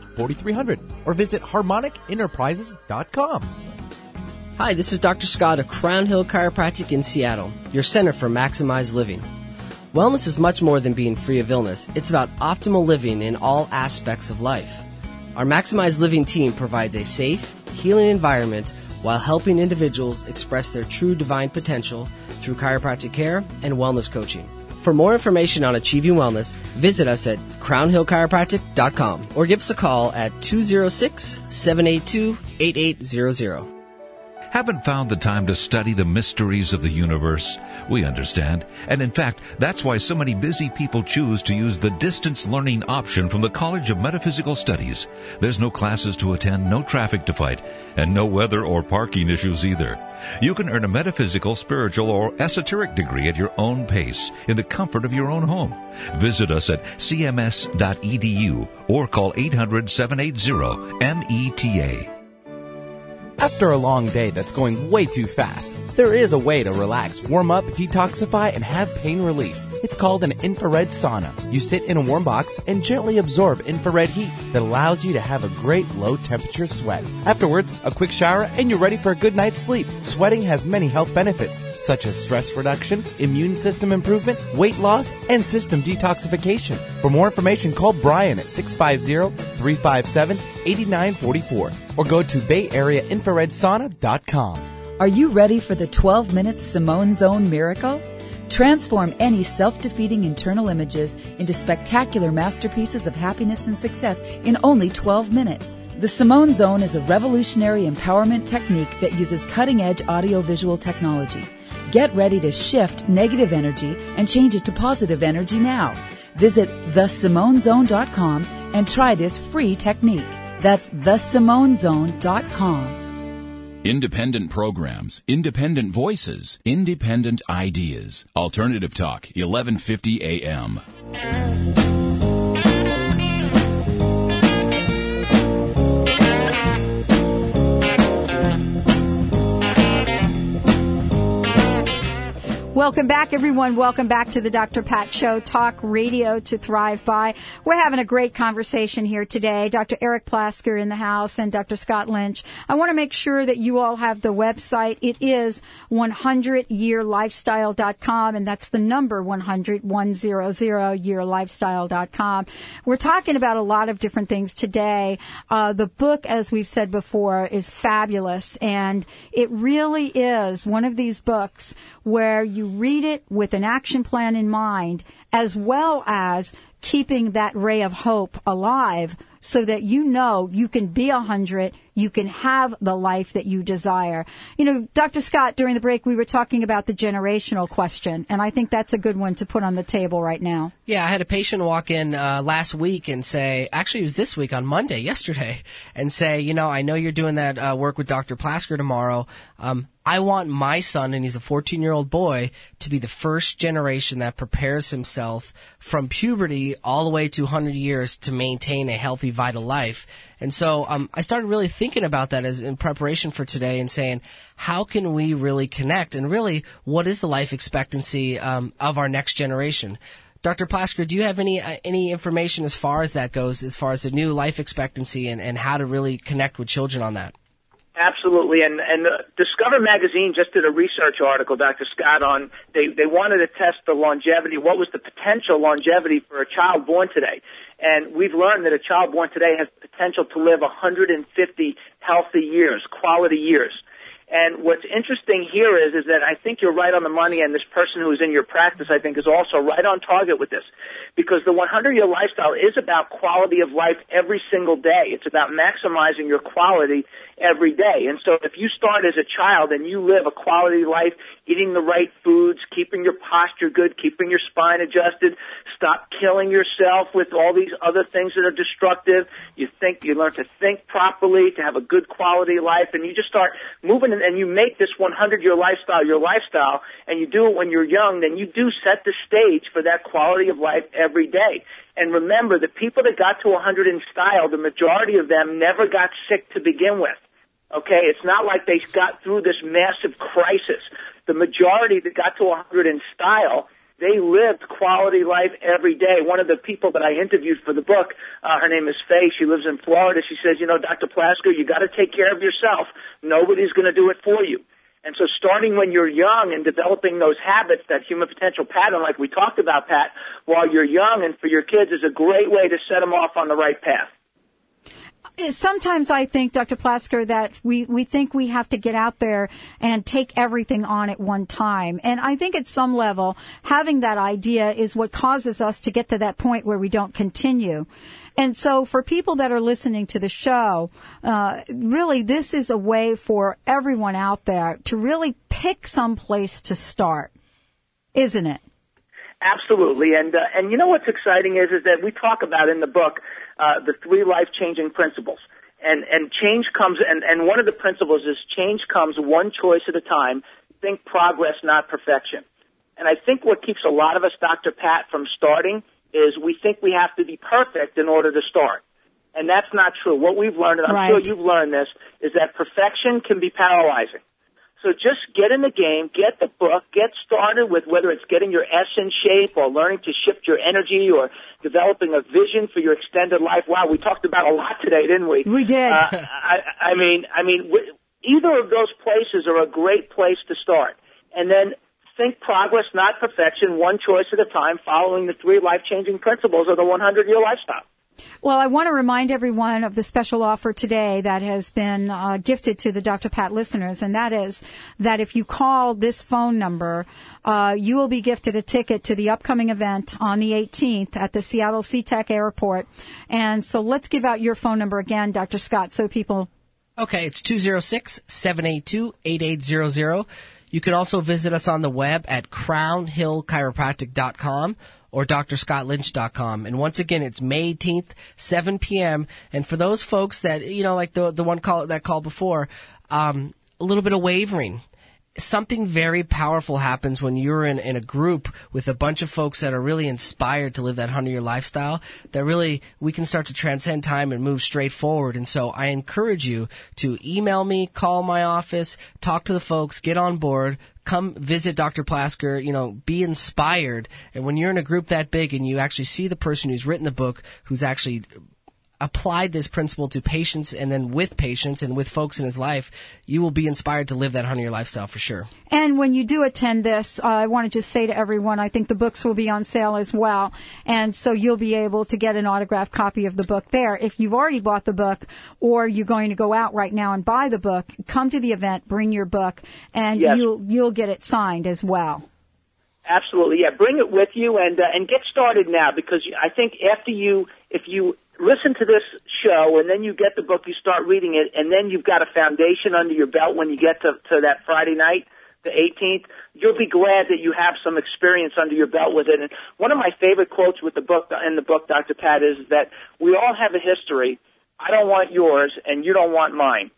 4300 or visit harmonicenterprises.com. Hi, this is Dr. Scott of Crown Hill Chiropractic in Seattle, your center for maximized living. Wellness is much more than being free of illness. It's about optimal living in all aspects of life. Our Maximized Living team provides a safe, healing environment while helping individuals express their true divine potential through chiropractic care and wellness coaching. For more information on achieving wellness, visit us at crownhillchiropractic.com or give us a call at 206 782 8800. Haven't found the time to study the mysteries of the universe? We understand. And in fact, that's why so many busy people choose to use the distance learning option from the College of Metaphysical Studies. There's no classes to attend, no traffic to fight, and no weather or parking issues either. You can earn a metaphysical, spiritual, or esoteric degree at your own pace in the comfort of your own home. Visit us at cms.edu or call 800 780 META. After a long day that's going way too fast, there is a way to relax, warm up, detoxify, and have pain relief. It's called an infrared sauna. You sit in a warm box and gently absorb infrared heat that allows you to have a great low temperature sweat. Afterwards, a quick shower and you're ready for a good night's sleep. Sweating has many health benefits, such as stress reduction, immune system improvement, weight loss, and system detoxification. For more information, call Brian at 650-357-8944 or go to BayAreaInfraredSauna.com. Are you ready for the 12 minute Simone Zone miracle? Transform any self defeating internal images into spectacular masterpieces of happiness and success in only 12 minutes. The Simone Zone is a revolutionary empowerment technique that uses cutting edge audiovisual technology. Get ready to shift negative energy and change it to positive energy now. Visit thesimonezone.com and try this free technique. That's thesimonezone.com. Independent programs, independent voices, independent ideas. Alternative Talk, 1150 AM. Welcome back, everyone. Welcome back to the Dr. Pat Show, talk radio to thrive by. We're having a great conversation here today. Dr. Eric Plasker in the house and Dr. Scott Lynch. I want to make sure that you all have the website. It is 100yearlifestyle.com, and that's the number 100, 100yearlifestyle.com. We're talking about a lot of different things today. Uh, the book, as we've said before, is fabulous, and it really is one of these books where you read it with an action plan in mind, as well as keeping that ray of hope alive so that you know you can be a hundred, you can have the life that you desire. You know, Dr. Scott, during the break, we were talking about the generational question, and I think that's a good one to put on the table right now. Yeah, I had a patient walk in uh, last week and say, actually, it was this week on Monday, yesterday, and say, you know, I know you're doing that uh, work with Dr. Plasker tomorrow. Um, I want my son, and he's a 14 year old boy, to be the first generation that prepares himself from puberty all the way to 100 years to maintain a healthy, vital life. And so um, I started really thinking about that as in preparation for today and saying, how can we really connect? And really, what is the life expectancy um, of our next generation? Dr. Plasker, do you have any uh, any information as far as that goes, as far as the new life expectancy and, and how to really connect with children on that? Absolutely, and and uh, Discover magazine just did a research article, Dr. Scott, on they they wanted to test the longevity. What was the potential longevity for a child born today? And we've learned that a child born today has the potential to live 150 healthy years, quality years. And what's interesting here is, is that I think you're right on the money, and this person who's in your practice, I think, is also right on target with this, because the 100 year lifestyle is about quality of life every single day. It's about maximizing your quality every day. And so if you start as a child and you live a quality life, eating the right foods, keeping your posture good, keeping your spine adjusted, stop killing yourself with all these other things that are destructive. You think, you learn to think properly, to have a good quality life, and you just start moving and you make this 100 year lifestyle your lifestyle, and you do it when you're young, then you do set the stage for that quality of life every day. And remember, the people that got to 100 in style, the majority of them never got sick to begin with. Okay, it's not like they got through this massive crisis. The majority that got to 100 in style, they lived quality life every day. One of the people that I interviewed for the book, uh, her name is Faye. She lives in Florida. She says, you know, Dr. Plasker, you got to take care of yourself. Nobody's going to do it for you. And so starting when you're young and developing those habits, that human potential pattern like we talked about, Pat, while you're young and for your kids is a great way to set them off on the right path. Sometimes I think, Dr. Plasker, that we, we think we have to get out there and take everything on at one time. And I think at some level, having that idea is what causes us to get to that point where we don't continue. And so for people that are listening to the show, uh, really this is a way for everyone out there to really pick some place to start, isn't it? Absolutely, and uh, and you know what's exciting is is that we talk about in the book uh, the three life changing principles, and and change comes and and one of the principles is change comes one choice at a time. Think progress, not perfection. And I think what keeps a lot of us, Dr. Pat, from starting is we think we have to be perfect in order to start. And that's not true. What we've learned, and I'm Right. sure you've learned this, is that perfection can be paralyzing. So just get in the game, get the book, get started with whether it's getting your S in shape or learning to shift your energy or developing a vision for your extended life. Wow, we talked about a lot today, didn't we? We did. Uh, I, I mean, I mean, either of those places are a great place to start. And then think progress, not perfection, one choice at a time, following the three life-changing principles of the 100-year lifestyle. Well, I want to remind everyone of the special offer today that has been uh, gifted to the Dr. Pat listeners, and that is that if you call this phone number, uh, you will be gifted a ticket to the upcoming event on the 18th at the Seattle SeaTac Airport. And so let's give out your phone number again, Dr. Scott, so people. Okay, it's 206 782 8800. You can also visit us on the web at crownhillchiropractic.com or drscottlynch.com. And once again, it's May 18th, 7 p.m. And for those folks that, you know, like the, the one call that called before, um, a little bit of wavering. Something very powerful happens when you're in, in a group with a bunch of folks that are really inspired to live that 100 year lifestyle that really we can start to transcend time and move straight forward. And so I encourage you to email me, call my office, talk to the folks, get on board, come visit Dr. Plasker, you know, be inspired. And when you're in a group that big and you actually see the person who's written the book, who's actually applied this principle to patients and then with patients and with folks in his life, you will be inspired to live that 100 year lifestyle for sure. And when you do attend this, uh, I want to just say to everyone, I think the books will be on sale as well. And so you'll be able to get an autographed copy of the book there. If you've already bought the book or you're going to go out right now and buy the book, come to the event, bring your book, and Yes. you'll, you'll get it signed as well. Absolutely, yeah. Bring it with you and uh, and get started now because I think after you, if you listen to this show and then you get the book, you start reading it, and then you've got a foundation under your belt when you get to to that Friday night, the 18th. You'll be glad that you have some experience under your belt with it. And one of my favorite quotes with the book in the book, Dr. Pat, is that we all have a history. I don't want yours, and you don't want mine.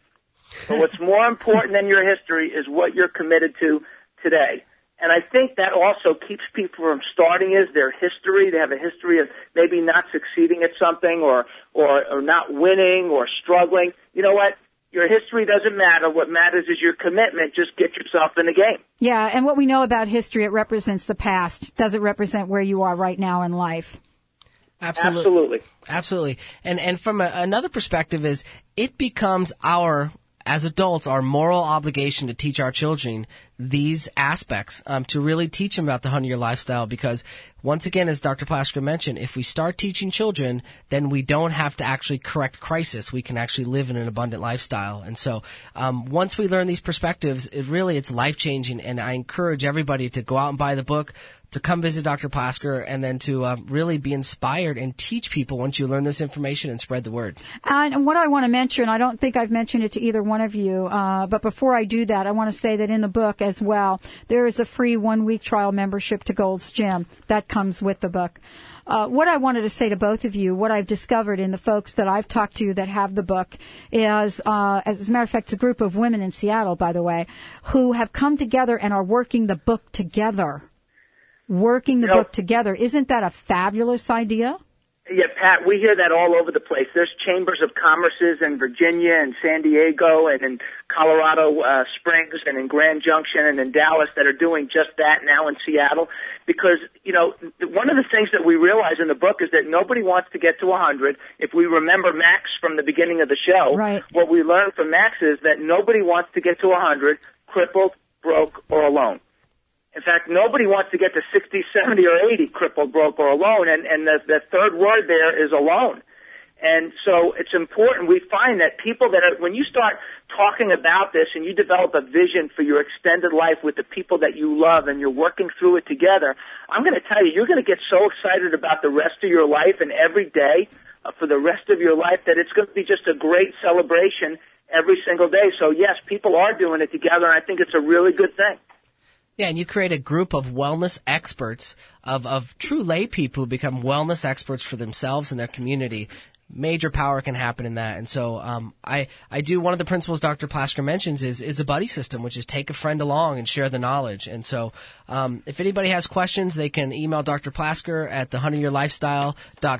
But what's more important than your history is what you're committed to today. And I think that also keeps people from starting is their history. They have a history of maybe not succeeding at something or, or, or not winning or struggling. You know what? Your history doesn't matter. What matters is your commitment. Just get yourself in the game. Yeah, and what we know about history, it represents the past. Does it represent where you are right now in life? Absolutely. Absolutely. Absolutely. And and from a, another perspective is it becomes our as adults our moral obligation to teach our children these aspects um, to really teach them about the year lifestyle because once again as dr plasker mentioned if we start teaching children then we don't have to actually correct crisis. We can actually live in an abundant lifestyle. And so um, once we learn these perspectives it really it's life changing and i encourage everybody to go out and buy the book to come visit Dr. Plasker and then to uh, really be inspired and teach people once you learn this information and spread the word. And what I want to mention, I don't think I've mentioned it to either one of you, uh, but before I do that, I want to say that in the book as well, there is a free one week trial membership to Gold's Gym that comes with the book. Uh, what I wanted to say to both of you, what I've discovered in the folks that I've talked to that have the book is, uh, as a matter of fact, it's a group of women in Seattle, by the way, who have come together and are working the book together. Working the You know- book together. Isn't that a fabulous idea? Yeah, Pat, we hear that all over the place. There's chambers of commerces in Virginia and San Diego and in Colorado uh, Springs and in Grand Junction and in Dallas that are doing just that now in Seattle. Because, you know, one of the things that we realize in the book is that nobody wants to get to 100. If we remember Max from the beginning of the show, Right. what we learned from Max is that nobody wants to get to 100 crippled, broke, or alone. In fact, nobody wants to get to 60, 70, or 80 crippled, broke, or alone. And, and the, the third word there is alone. And so it's important. We find that people that are, when you start talking about this and you develop a vision for your extended life with the people that you love and you're working through it together, I'm going to tell you, you're going to get so excited about the rest of your life and every day uh, for the rest of your life that it's going to be just a great celebration every single day. So yes, people are doing it together and I think it's a really good thing. Yeah, and you create a group of wellness experts, of, of true lay people who become wellness experts for themselves and their community. Major power can happen in that. And so, um, I, I do, one of the principles Dr. Plasker mentions is, is a buddy system, which is take a friend along and share the knowledge. And so, um, if anybody has questions, they can email Dr. Plasker at the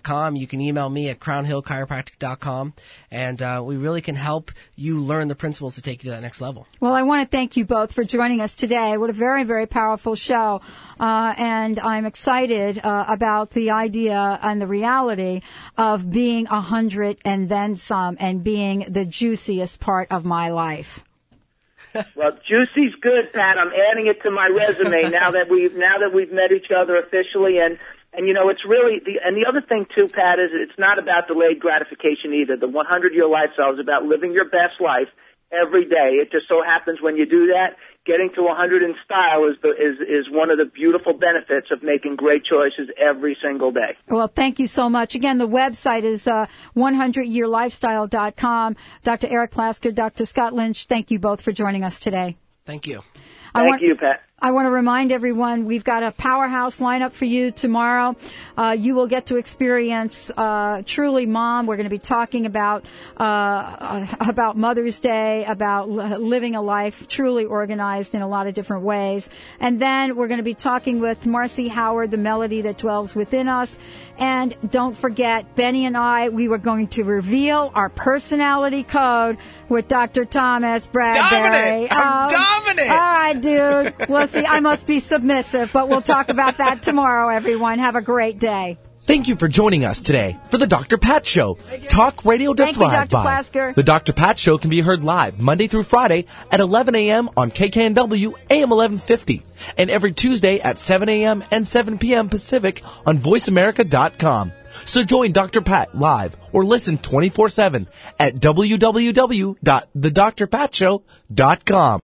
com. You can email me at crownhillchiropractic.com. And, uh, we really can help you learn the principles to take you to that next level. Well, I want to thank you both for joining us today. What a very, very powerful show. Uh, and I'm excited uh, about the idea and the reality of being a hundred and then some and being the juiciest part of my life. Well, juicy's good, Pat. I'm adding it to my resume now that we've now that we've met each other officially, and And you know, it's really the and the other thing too, Pat, is it's not about delayed gratification either. The 100 year lifestyle is about living your best life every day. It just so happens when you do that, getting to 100 in style is the is is one of the beautiful benefits of making great choices every single day. Well, thank you so much. Again, the website is uh, 100yearlifestyle.com. Dr. Eric Plasker, Dr. Scott Lynch, thank you both for joining us today. Thank you. I Thank want- you, Pat. I want to remind everyone we've got a powerhouse lineup for you tomorrow. Uh, you will get to experience uh, truly mom. We're going to be talking about uh, about Mother's Day, about li- living a life truly organized in a lot of different ways, and then we're going to be talking with Marcy Howard, the melody that dwells within us. And don't forget, Benny and I, we were going to reveal our personality code with Dr. Thomas Bradberry. Dominant! I'm Um, dominant! All right, dude. We'll see, I must be submissive, but we'll talk about that tomorrow, everyone. Have a great day. Thank you for joining us today for the Dr. Pat Show. Talk radio to Thank you, Dr. by. Plasker. The Dr. Pat Show can be heard live Monday through Friday at 11 a.m. on KKNW AM 1150 and every Tuesday at 7 a.m. and 7 p.m. Pacific on VoiceAmerica.com. So join Dr. Pat live or listen 24-7 at www.thedrpatshow.com.